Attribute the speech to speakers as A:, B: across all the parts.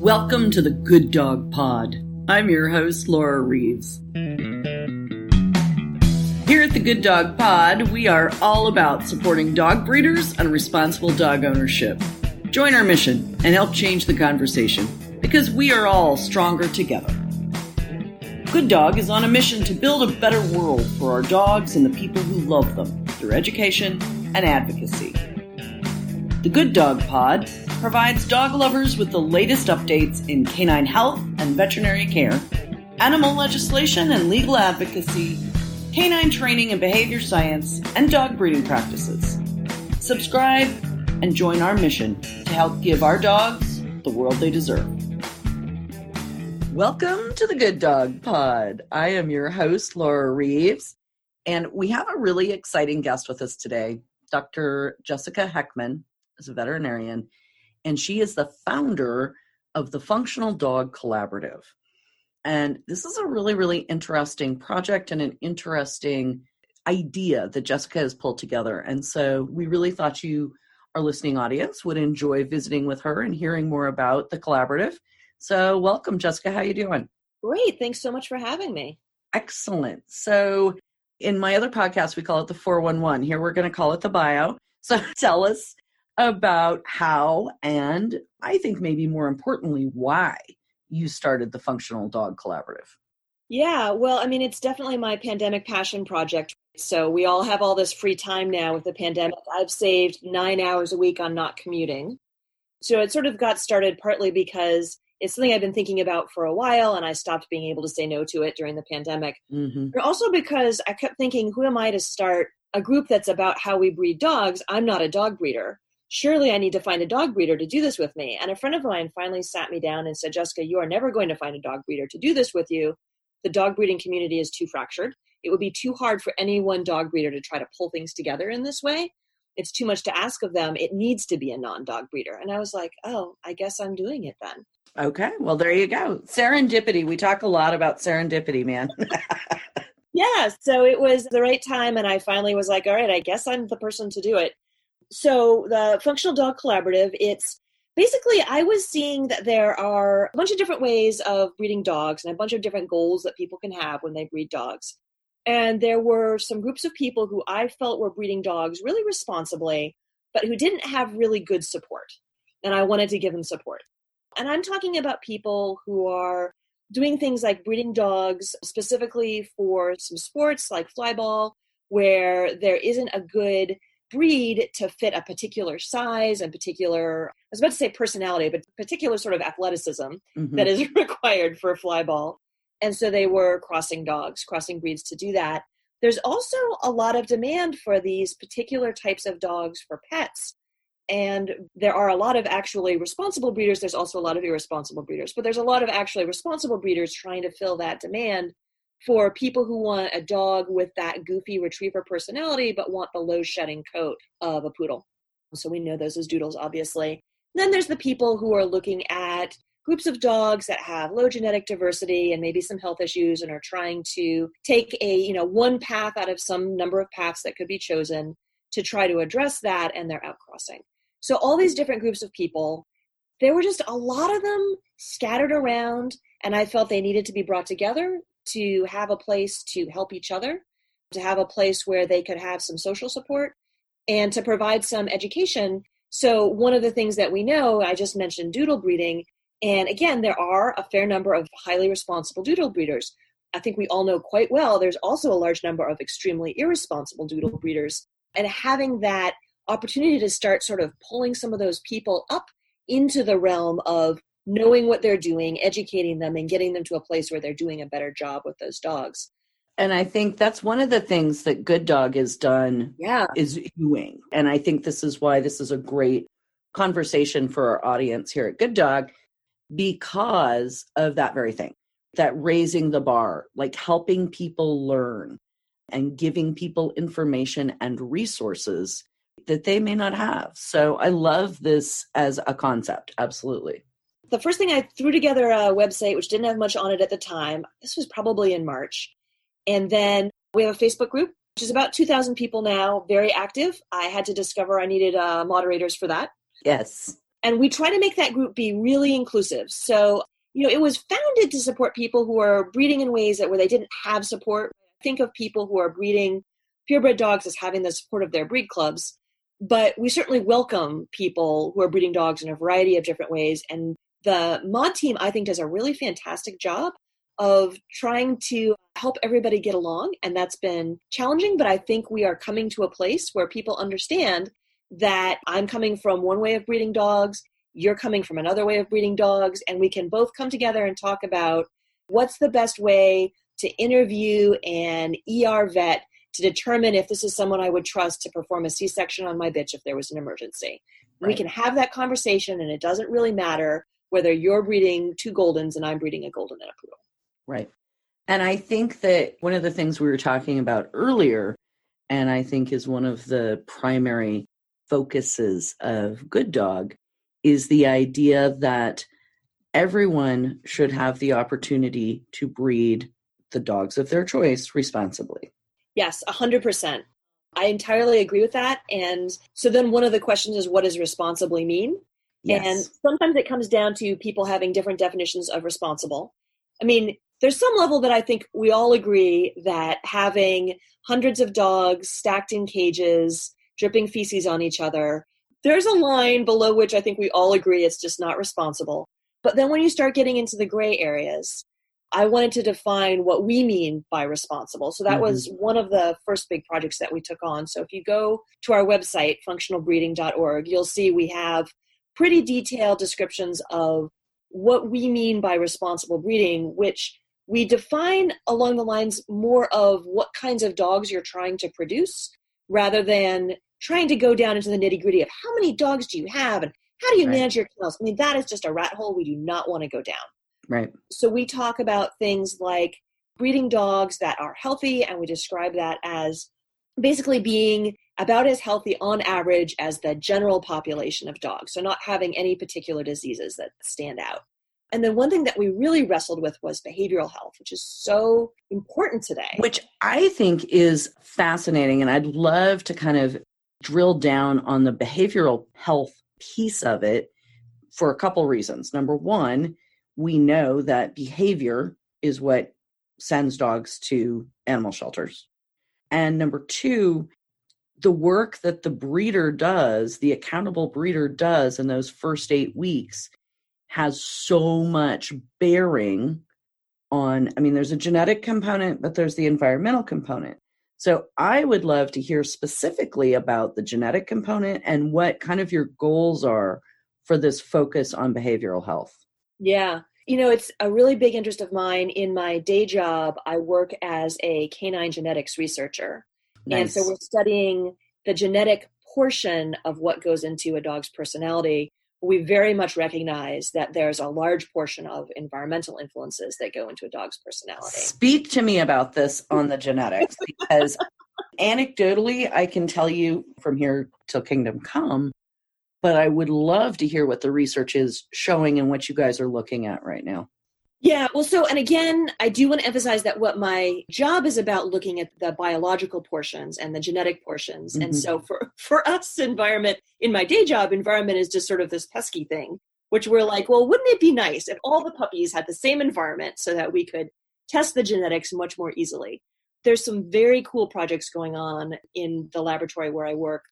A: Welcome to the Good Dog Pod. I'm your host, Laura Reeves. Here at the Good Dog Pod, we are all about supporting dog breeders and responsible dog ownership. Join our mission and help change the conversation because we are all stronger together. Good Dog is on a mission to build a better world for our dogs and the people who love them through education and advocacy. The Good Dog Pod provides dog lovers with the latest updates in canine health and veterinary care, animal legislation and legal advocacy, canine training and behavior science, and dog breeding practices. Subscribe and join our mission to help give our dogs the world they deserve. Welcome to the Good Dog Pod. I am your host, Laura Reeves, and we have a really exciting guest with us today. Dr. Jessica Hekman is a veterinarian and she is the founder of the Functional Dog Collaborative. And this is a really, really interesting project and an interesting idea that Jessica has pulled together. And so we really thought you, our listening audience, would enjoy visiting with her and hearing more about the collaborative. So welcome, Jessica. How are you doing?
B: Great. Thanks so much for having me.
A: Excellent. So in my other podcast, we call it the 411. Here we're going to call it the bio. So tell us about how and I think maybe more importantly, why you started the Functional Dog Collaborative.
B: Yeah, well, I mean, it's definitely my pandemic passion project. So we all have all this free time now with the pandemic. I've saved nine hours a week on not commuting. So it sort of got started partly because it's something I've been thinking about for a while and I stopped being able to say no to it during the pandemic. Mm-hmm. But also because I kept thinking, who am I to start a group that's about how we breed dogs? I'm not a dog breeder surely I need to find a dog breeder to do this with me. And a friend of mine finally sat me down and said, Jessica, you are never going to find a dog breeder to do this with you. The dog breeding community is too fractured. It would be too hard for any one dog breeder to try to pull things together in this way. It's too much to ask of them. It needs to be a non dog breeder. And I was like, oh, I guess I'm doing it then.
A: Okay. Well, there you go. Serendipity. We talk a lot about serendipity, man.
B: yeah. So it was the right time. And I finally was like, all right, I guess I'm the person to do it so the functional dog collaborative it's basically i was seeing that there are a bunch of different ways of breeding dogs and a bunch of different goals that people can have when they breed dogs. And there were some groups of people who i felt were breeding dogs really responsibly but who didn't have really good support. And i wanted to give them support. And i'm talking about people who are doing things like breeding dogs specifically for some sports like flyball where there isn't a good breed to fit a particular size and particular i was about to say personality but particular sort of athleticism mm-hmm. that is required for a fly ball. And so they were crossing dogs crossing breeds to do that. There's also a lot of demand for these particular types of dogs for pets. And there are a lot of actually responsible breeders. There's also a lot of irresponsible breeders but there's a lot of actually responsible breeders trying to fill that demand for people who want a dog with that goofy retriever personality but want the low shedding coat of a poodle. So we know those as doodles, obviously. Then there's the people who are looking at groups of dogs that have low genetic diversity and maybe some health issues and are trying to take a you know one path out of some number of paths that could be chosen to try to address that and they're outcrossing so all these different groups of people there were just a lot of them scattered around and i felt they needed to be brought together to have a place to help each other, to have a place where they could have some social support, and to provide some education. So, one of the things that we know, I just mentioned doodle breeding. And again, there are a fair number of highly responsible doodle breeders. I think we all know quite well there's also a large number of extremely irresponsible doodle breeders. And having that opportunity to start sort of pulling some of those people up into the realm of knowing what they're doing, educating them, and getting them to a place where they're doing a better job with those dogs.
A: And I think that's one of the things that Good Dog has done.
B: Yeah.
A: Is viewing. And I think this is why this is a great conversation for our audience here at Good Dog because of that very thing that raising the bar, like helping people learn and giving people information and resources that they may not have. So I love this as a concept. Absolutely
B: the first thing I threw together a website which didn't have much on it at the time. This was probably in March. And then we have a Facebook group which is about 2,000 people now, very active. I had to discover I needed uh, moderators for that.
A: Yes.
B: And we try to make that group be really inclusive. So, you know, it was founded to support people who are breeding in ways that where they didn't have support. Think of people who are breeding purebred dogs as having the support of their breed clubs. But we certainly welcome people who are breeding dogs in a variety of different ways. And the mod team, I think, does a really fantastic job of trying to help everybody get along. And that's been challenging, but I think we are coming to a place where people understand that I'm coming from one way of breeding dogs, you're coming from another way of breeding dogs, and we can both come together and talk about what's the best way to interview an ER vet to determine if this is someone I would trust to perform a C section on my bitch if there was an emergency. Right. We can have that conversation, and it doesn't really matter whether you're breeding two Goldens and I'm breeding a Golden and a Poodle.
A: Right. And I think that one of the things we were talking about earlier, and I think is one of the primary focuses of Good Dog, is the idea that everyone should have the opportunity to breed the dogs of their choice responsibly.
B: Yes, 100%. I entirely agree with that. And so then one of the questions is what does responsibly mean? Yes. And sometimes it comes down to people having different definitions of responsible. I mean, there's some level that I think we all agree that having hundreds of dogs stacked in cages, dripping feces on each other, there's a line below which I think we all agree it's just not responsible. But then when you start getting into the gray areas, I wanted to define what we mean by responsible. So that mm-hmm. was one of the first big projects that we took on. So if you go to our website, functionalbreeding.org, you'll see we have pretty detailed descriptions of what we mean by responsible breeding, which we define along the lines more of what kinds of dogs you're trying to produce rather than trying to go down into the nitty gritty of how many dogs do you have and how do you right. manage your kennels. I mean, that is just a rat hole we do not want to go down.
A: Right.
B: So we talk about things like breeding dogs that are healthy, and we describe that as basically being about as healthy on average as the general population of dogs. So not having any particular diseases that stand out. And then one thing that we really wrestled with was behavioral health, which is so important today.
A: Which I think is fascinating. And I'd love to kind of drill down on the behavioral health piece of it for a couple reasons. Number one, we know that behavior is what sends dogs to animal shelters. And number two, the work that the breeder does, the accountable breeder does in those first eight weeks has so much bearing on i mean there's a genetic component but there's the environmental component. So i would love to hear specifically about the genetic component and what kind of your goals are for this focus on behavioral health.
B: Yeah. You know it's a really big interest of mine. In my day job i work as a canine genetics researcher nice. and so we're studying the genetic portion of what goes into a dog's personality we very much recognize that there's a large portion of environmental influences that go into a dog's personality.
A: Speak to me about this on the genetics because anecdotally, I can tell you from here till kingdom come, but I would love to hear what the research is showing and what you guys are looking at right now.
B: Yeah, well, so, and again, I do want to emphasize that what my job is about looking at the biological portions and the genetic portions. Mm-hmm. And so for, for us, environment, in my day job, environment is just sort of this pesky thing, which we're like, well, wouldn't it be nice if all the puppies had the same environment so that we could test the genetics much more easily? There's some very cool projects going on in the laboratory where I work.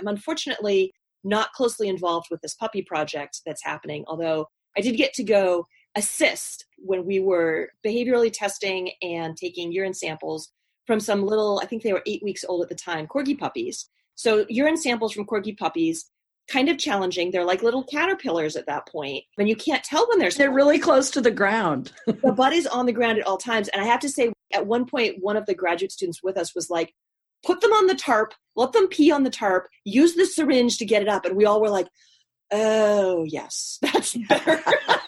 B: I'm unfortunately not closely involved with this puppy project that's happening, although I did get to go assist when we were behaviorally testing and taking urine samples from some little, I think they were eight weeks old at the time, corgi puppies. So urine samples from corgi puppies, kind of challenging. They're like little caterpillars at that point, and you can't tell when they're.
A: They're really close to the ground.
B: the butt is on the ground at all times, and I have to say, at one point, one of the graduate students with us was like, "Put them on the tarp, let them pee on the tarp, use the syringe to get it up," and we all were like, "Oh yes, that's better."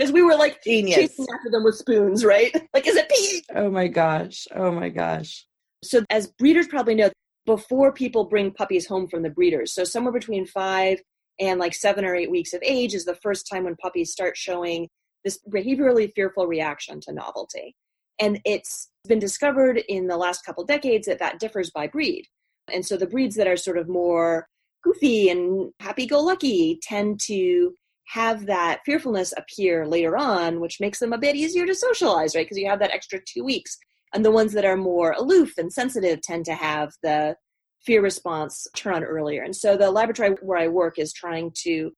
B: because we were like
A: Genius.
B: chasing after them with spoons, right? Like, is it pee?
A: Oh my gosh. Oh my gosh.
B: So, as breeders probably know, before people bring puppies home from the breeders, so somewhere between five and like seven or eight weeks of age is the first time when puppies start showing this behaviorally fearful reaction to novelty. And it's been discovered in the last couple decades that that differs by breed. And so the breeds that are sort of more goofy and happy go lucky tend to have that fearfulness appear later on, which makes them a bit easier to socialize, right? Because you have that extra two weeks. And the ones that are more aloof and sensitive tend to have the fear response turn on earlier. And so the laboratory where I work is trying to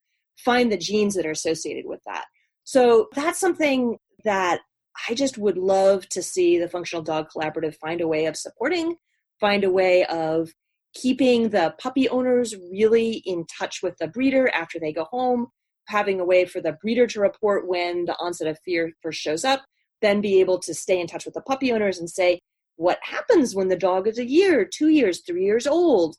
B: find the genes that are associated with that. So that's something that I just would love to see the Functional Dog Collaborative find a way of supporting, find a way of keeping the puppy owners really in touch with the breeder after they go home, having a way for the breeder to report when the onset of fear first shows up, then be able to stay in touch with the puppy owners and say, what happens when the dog is a year, two years, three years old?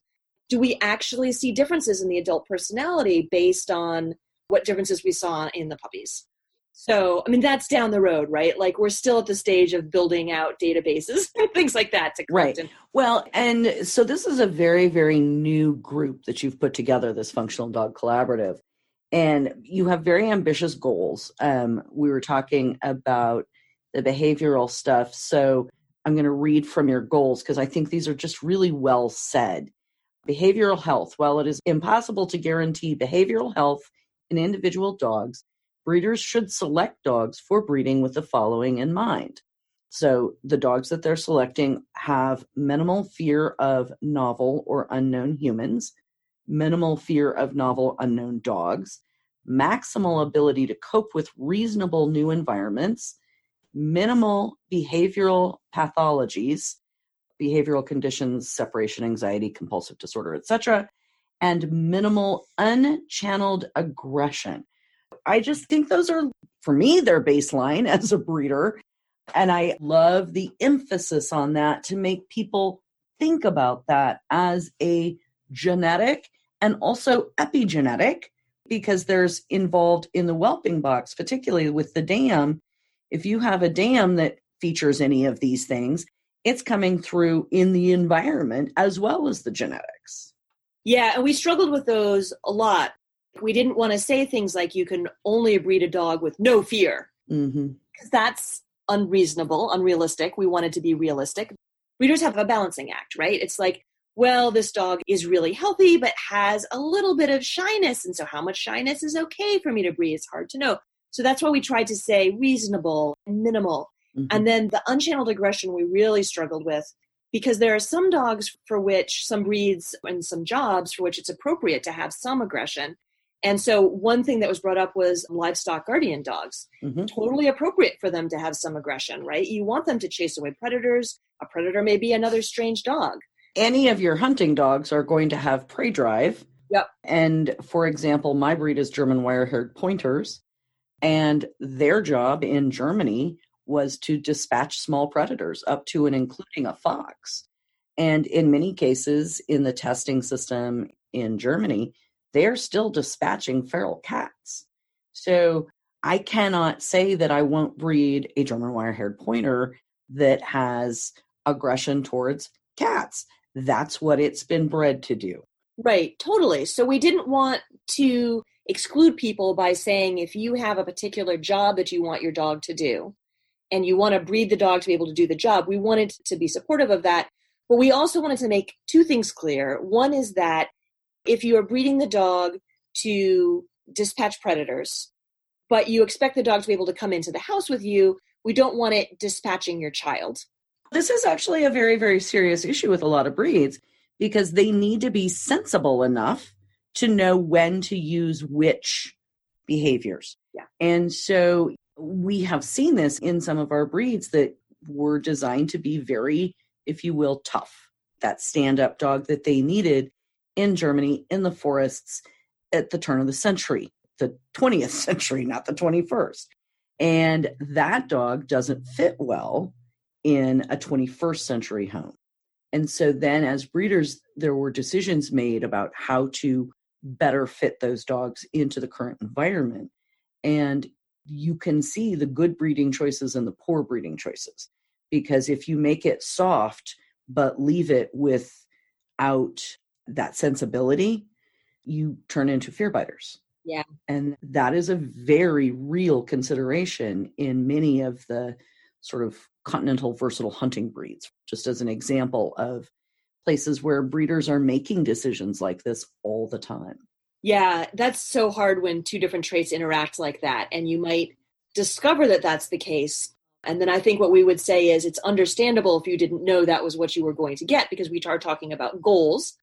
B: Do we actually see differences in the adult personality based on what differences we saw in the puppies? So, I mean, that's down the road, right? Like, we're still at the stage of building out databases, and things like that to collect.
A: Right. In. Well, and so this is a very, very new group that you've put together, this Functional Dog Collaborative. And you have very ambitious goals. Um, we were talking about the behavioral stuff. So, I'm going to read from your goals because I think these are just really well said. Behavioral health. While it is impossible to guarantee behavioral health in individual dogs, breeders should select dogs for breeding with the following in mind. So, the dogs that they're selecting have minimal fear of novel or unknown humans, minimal fear of novel unknown dogs, maximal ability to cope with reasonable new environments, minimal behavioral pathologies, behavioral conditions, separation anxiety, compulsive disorder, etc., and minimal unchanneled aggression. I just think those are, for me, their baseline as a breeder. And I love the emphasis on that to make people think about that as a genetic and also epigenetic because there's involved in the whelping box, particularly with the dam. If you have a dam that features any of these things, it's coming through in the environment as well as the genetics.
B: Yeah, and we struggled with those a lot we didn't want to say things like you can only breed a dog with no fear because mm-hmm. that's unreasonable unrealistic we wanted to be realistic breeders have a balancing act right it's like well this dog is really healthy but has a little bit of shyness and so how much shyness is okay for me to breed it's hard to know so that's why we tried to say reasonable and minimal mm-hmm. and then the unchanneled aggression we really struggled with because there are some dogs for which some breeds and some jobs for which it's appropriate to have some aggression and so, one thing that was brought up was livestock guardian dogs. Mm-hmm. Totally appropriate for them to have some aggression, right? You want them to chase away predators. A predator may be another strange dog.
A: Any of your hunting dogs are going to have prey drive.
B: Yep.
A: And for example, my breed is German wire haired pointers, and their job in Germany was to dispatch small predators up to and including a fox. And in many cases, in the testing system in Germany, they're still dispatching feral cats. So I cannot say that I won't breed a German wire haired pointer that has aggression towards cats. That's what it's been bred to do.
B: Right, totally. So we didn't want to exclude people by saying if you have a particular job that you want your dog to do and you want to breed the dog to be able to do the job, we wanted to be supportive of that. But we also wanted to make two things clear. One is that if you are breeding the dog to dispatch predators, but you expect the dog to be able to come into the house with you, we don't want it dispatching your child.
A: This is actually a very, very serious issue with a lot of breeds because they need to be sensible enough to know when to use which behaviors.
B: Yeah.
A: And so we have seen this in some of our breeds that were designed to be very, if you will, tough. That stand up dog that they needed in Germany in the forests at the turn of the century, the 20th century, not the 21st. And that dog doesn't fit well in a 21st century home. And so then, as breeders, there were decisions made about how to better fit those dogs into the current environment. And you can see the good breeding choices and the poor breeding choices. Because if you make it soft, but leave it without that sensibility, you turn into fear biters.
B: Yeah.
A: And that is a very real consideration in many of the sort of continental versatile hunting breeds, just as an example of places where breeders are making decisions like this all the time.
B: Yeah, that's so hard when two different traits interact like that. And you might discover that that's the case. And then I think what we would say is it's understandable if you didn't know that was what you were going to get because we are talking about goals.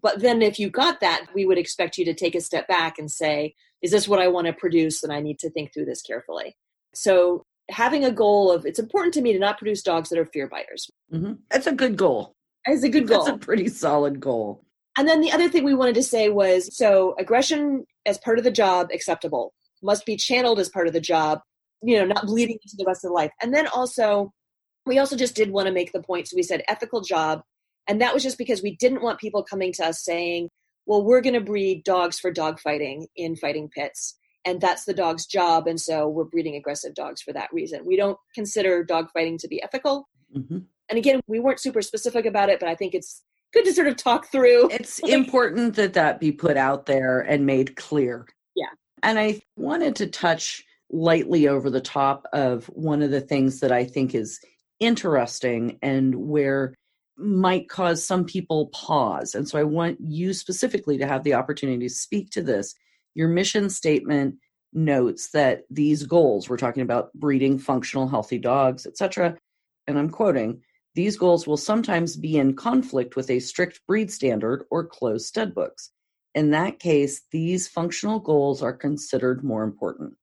B: But then if you got that, we would expect you to take a step back and say, is this what I want to produce? And I need to think through this carefully. So having a goal of it's important to me to not produce dogs that are fear biters.
A: Mm-hmm. That's a good goal.
B: It's a good goal.
A: That's a pretty solid goal.
B: And then the other thing we wanted to say was so aggression as part of the job acceptable must be channeled as part of the job, you know, not bleeding into the rest of the life. And then also we also just did want to make the point so we said ethical job and that was just because we didn't want people coming to us saying, "Well, we're going to breed dogs for dog fighting in fighting pits." And that's the dog's job. And so we're breeding aggressive dogs for that reason. We don't consider dog fighting to be ethical. Mm-hmm. And again, we weren't super specific about it, but I think it's good to sort of talk through.
A: It's important that that be put out there and made clear.
B: Yeah.
A: And I wanted to touch lightly over the top of one of the things that I think is interesting and where might cause some people pause. And so I want you specifically to have the opportunity to speak to this. Your mission statement notes that these goals, we're talking about breeding functional healthy dogs, etc. And I'm quoting, these goals will sometimes be in conflict with a strict breed standard or closed stud books. In that case, these functional goals are considered more important.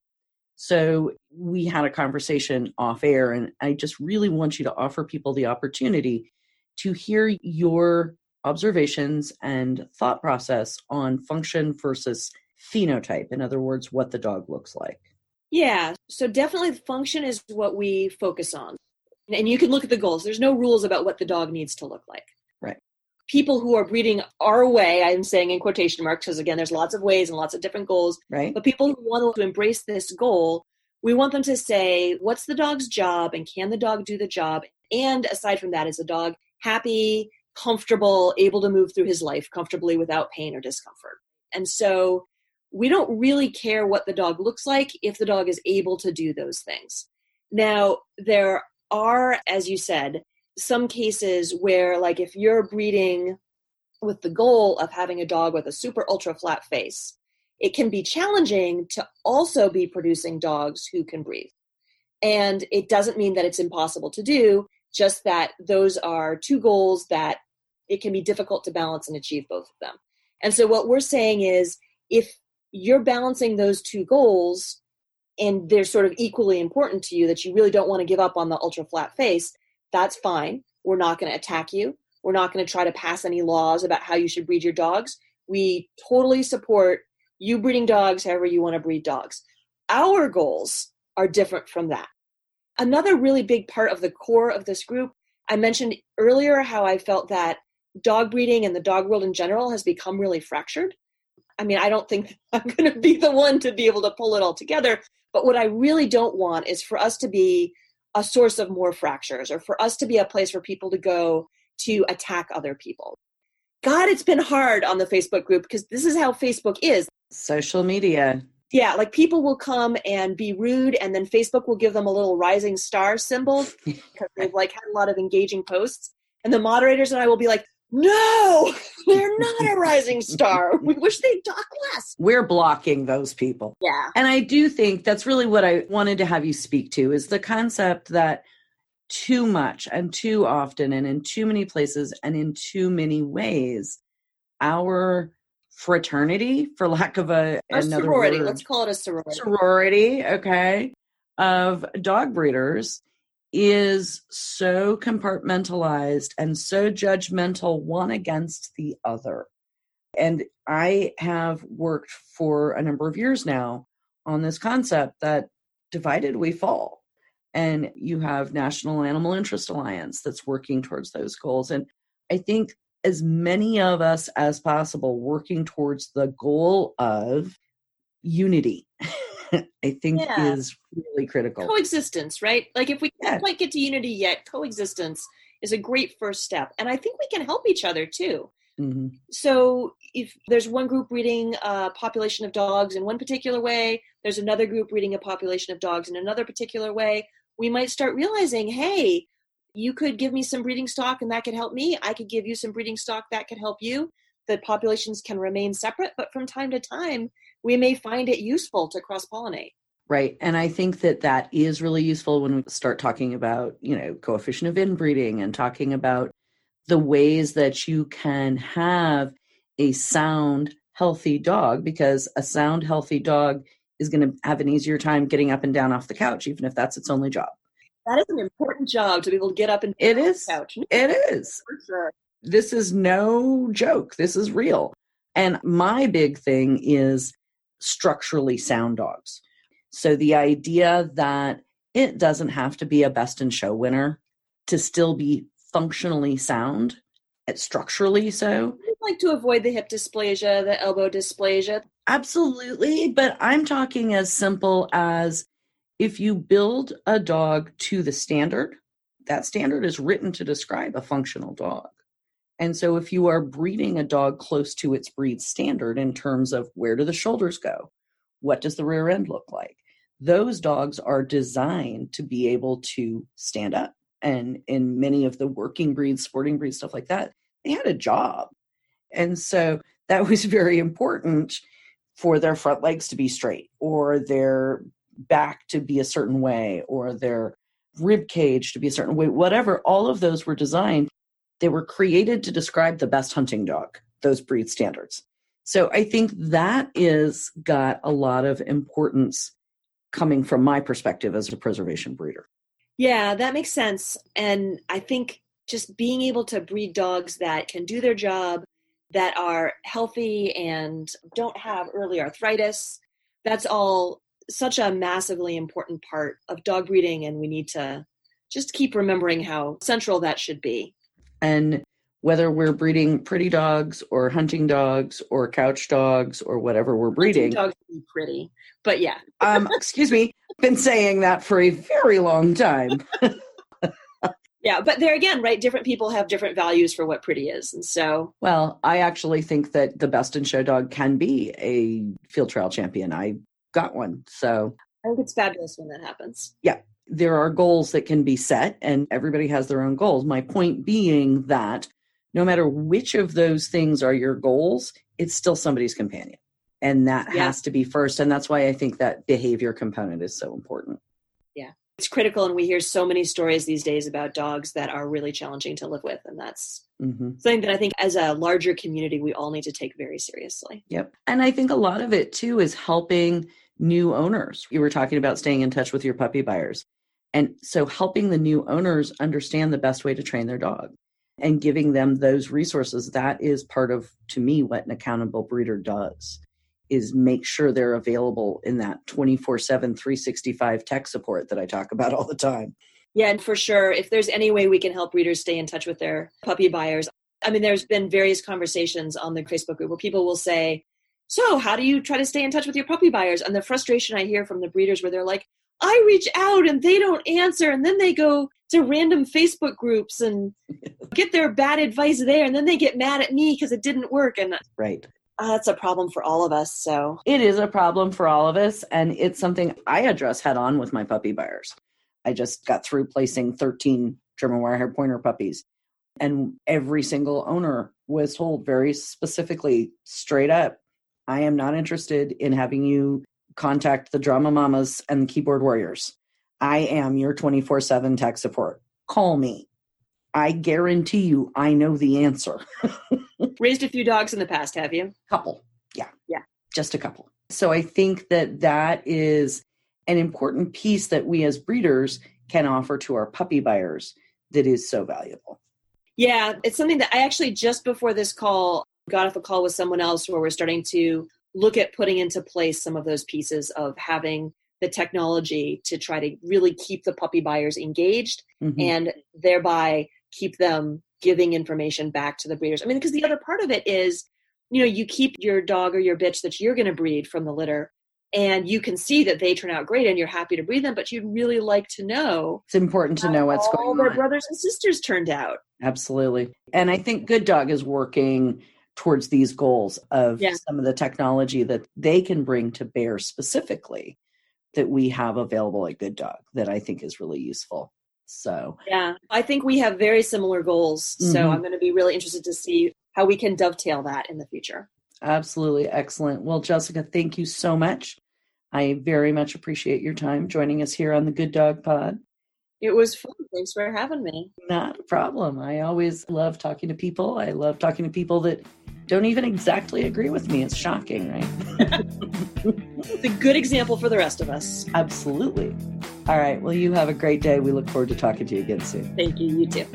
A: So we had a conversation off air, and I just really want you to offer people the opportunity to hear your observations and thought process on function versus phenotype. In other words, what the dog looks like.
B: Yeah, so definitely function is what we focus on and you can look at the goals. There's no rules about what the dog needs to look like.
A: Right.
B: People who are breeding our way, I'm saying in quotation marks, because again, there's lots of ways and lots of different goals.
A: Right.
B: But people who want to embrace this goal, we want them to say, what's the dog's job and can the dog do the job? And aside from that, is the dog happy, comfortable, able to move through his life comfortably without pain or discomfort? And so we don't really care what the dog looks like if the dog is able to do those things. Now, there are, as you said, some cases where, like, if you're breeding with the goal of having a dog with a super ultra flat face, it can be challenging to also be producing dogs who can breathe. And it doesn't mean that it's impossible to do, just that those are two goals that it can be difficult to balance and achieve both of them. And so, what we're saying is if you're balancing those two goals, and they're sort of equally important to you that you really don't want to give up on the ultra flat face, that's fine. We're not going to attack you. We're not going to try to pass any laws about how you should breed your dogs. We totally support you breeding dogs however you want to breed dogs. Our goals are different from that. Another really big part of the core of this group, I mentioned earlier how I felt that dog breeding and the dog world in general has become really fractured. I mean, I don't think I'm going to be the one to be able to pull it all together, but what I really don't want is for us to be a source of more fractures or for us to be a place for people to go to attack other people. God, it's been hard on the Facebook group because this is how Facebook is.
A: Social media.
B: Yeah, like people will come and be rude, and then Facebook will give them a little rising star symbol because they've like had a lot of engaging posts. And the moderators and I will be like, no, they're not a rising star. We wish they'd talk less.
A: We're blocking those people.
B: Yeah.
A: And I do think that's really what I wanted to have you speak to is the concept that too much and too often and in too many places and in too many ways, our fraternity, for lack of a
B: Our
A: another
B: sorority.
A: word,
B: Let's call it a sorority.
A: sorority, okay, of dog breeders is so compartmentalized and so judgmental one against the other. And I have worked for a number of years now on this concept that divided we fall. And you have National Animal Interest Alliance that's working towards those goals. And I think as many of us as possible working towards the goal of unity I think
B: Yeah.
A: is really critical.
B: Coexistence, right? Like if we can't
A: Yeah.
B: quite get to unity yet, coexistence is a great first step. And I think we can help each other too.
A: Mhm.
B: So if there's one group breeding a population of dogs in one particular way, there's another group breeding a population of dogs in another particular way, we might start realizing, hey, you could give me some breeding stock and that could help me. I could give you some breeding stock that could help you. The populations can remain separate, but from time to time, we may find it useful to cross pollinate.
A: Right. And I think that that is really useful when we start talking about, you know, coefficient of inbreeding and talking about the ways that you can have a sound, healthy dog, because a sound, healthy dog is going to have an easier time getting up and down off the couch, even if that's its only job.
B: That is an important job to be able to get up and
A: it is
B: couch.
A: It is
B: for sure.
A: This is no joke. This is real. And my big thing is structurally sound dogs. So the idea that it doesn't have to be a best in show winner to still be functionally sound, it's structurally so.
B: I'd like to avoid the hip dysplasia, the elbow dysplasia.
A: Absolutely. But I'm talking as simple as if you build a dog to the standard, that standard is written to describe a functional dog. And so if you are breeding a dog close to its breed standard in terms of where do the shoulders go? What does the rear end look like? Those dogs are designed to be able to stand up. And in many of the working breeds, sporting breeds, stuff like that, they had a job. And so that was very important for their front legs to be straight or their back to be a certain way or their rib cage to be a certain way, whatever. All of those were designed. They were created to describe the best hunting dog, those breed standards. So I think that is got a lot of importance coming from my perspective as a preservation breeder.
B: Yeah, that makes sense. And I think just being able to breed dogs that can do their job, that are healthy and don't have early arthritis, that's all such a massively important part of dog breeding. And we need to just keep remembering how central that should be.
A: And whether we're breeding pretty dogs or hunting dogs or couch dogs or whatever we're breeding.
B: Dogs be pretty, but yeah.
A: um, excuse me, been saying that for a very long time.
B: yeah, but there again, right? Different people have different values for what pretty is, and so.
A: Well, I actually think that the best in show dog can be a field trial champion. I got one, so.
B: I think it's fabulous when that happens.
A: Yeah, there are goals that can be set, and everybody has their own goals. My point being that no matter which of those things are your goals, it's still somebody's companion. And that yeah. has to be first. And that's why I think that behavior component is so important.
B: Yeah. It's critical. And we hear so many stories these days about dogs that are really challenging to live with. And that's mm-hmm. something that I think as a larger community, we all need to take very seriously.
A: Yep. And I think a lot of it too is helping new owners. You were talking about staying in touch with your puppy buyers. And so helping the new owners understand the best way to train their dog and giving them those resources that is part of to me what an accountable breeder does is make sure they're available in that 24/7 365 tech support that I talk about all the time.
B: Yeah, and for sure if there's any way we can help breeders stay in touch with their puppy buyers. I mean there's been various conversations on the Facebook group where people will say, "So, how do you try to stay in touch with your puppy buyers?" And the frustration I hear from the breeders where they're like, "I reach out and they don't answer and then they go to random Facebook groups and get their bad advice there, and then they get mad at me because it didn't work. And
A: right.
B: Uh, that's a problem for all of us. So
A: it is a problem for all of us, and it's something I address head on with my puppy buyers. I just got through placing 13 German Wirehair Pointer puppies, and every single owner was told very specifically, straight up, I am not interested in having you contact the drama mamas and the keyboard warriors. I am your 24 7 tech support. Call me. I guarantee you I know the answer.
B: Raised a few dogs in the past, have you?
A: Couple. Yeah.
B: Yeah.
A: Just a couple. So I think that that is an important piece that we as breeders can offer to our puppy buyers that is so valuable.
B: Yeah, it's something that I actually just before this call got off a call with someone else where we're starting to look at putting into place some of those pieces of having the technology to try to really keep the puppy buyers engaged mm-hmm. and thereby keep them giving information back to the breeders. I mean, because the other part of it is, you know, you keep your dog or your bitch that you're going to breed from the litter and you can see that they turn out great and you're happy to breed them, but you'd really like to know.
A: It's important to know what's going on.
B: All their brothers and sisters turned out.
A: Absolutely. And I think Good Dog is working towards these goals of yeah. some of the technology that they can bring to bear specifically that we have available at Good Dog that I think is really useful. So,
B: yeah, I think we have very similar goals. Mm-hmm. So, I'm going to be really interested to see how we can dovetail that in the future.
A: Absolutely excellent. Well, Jessica, thank you so much. I very much appreciate your time joining us here on the Good Dog Pod.
B: It was fun. Thanks for having me.
A: Not a problem. I always love talking to people. I love talking to people that don't even exactly agree with me. It's shocking, right?
B: it's a good example for the rest of us.
A: Absolutely. All right. Well, you have a great day. We look forward to talking to you again soon.
B: Thank you. You too.